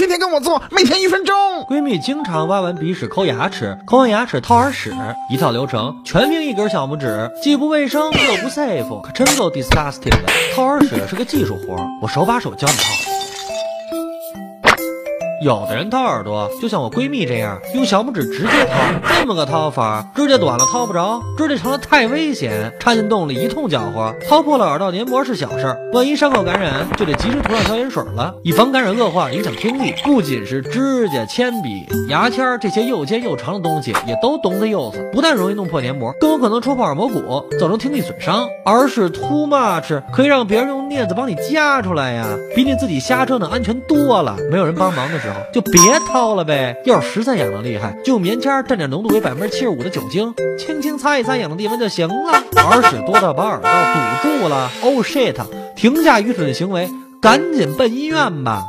天天跟我做，每天一分钟。闺蜜经常挖完鼻屎抠牙齿，抠完牙齿掏耳屎，一套流程，全凭一根小拇指，既不卫生又不 safe，可真够 disgusting 的。掏耳屎是个技术活，我手把手教你掏。有的人掏耳朵，就像我闺蜜这样，用小拇指直接掏，这么个掏法，指甲短了掏不着，指甲长了太危险，插进洞里一通搅和，掏破了耳道黏膜是小事儿，万一伤口感染，就得及时涂上消炎水了，以防感染恶化影响听力。不仅是指甲、铅笔、牙签这些又尖又长的东西，也都懂得柚子，不但容易弄破黏膜，更有可能戳破耳膜骨，造成听力损伤。而是 too much 可以让别人用镊子帮你夹出来呀，比你自己瞎折腾安全多了。没有人帮忙的时候。就别掏了呗。要是实在痒的厉害，就用棉签蘸点浓度为百分之七十五的酒精，轻轻擦一擦痒的地方就行了。耳屎多到把耳道堵住了，Oh shit！停下愚蠢的行为，赶紧奔医院吧。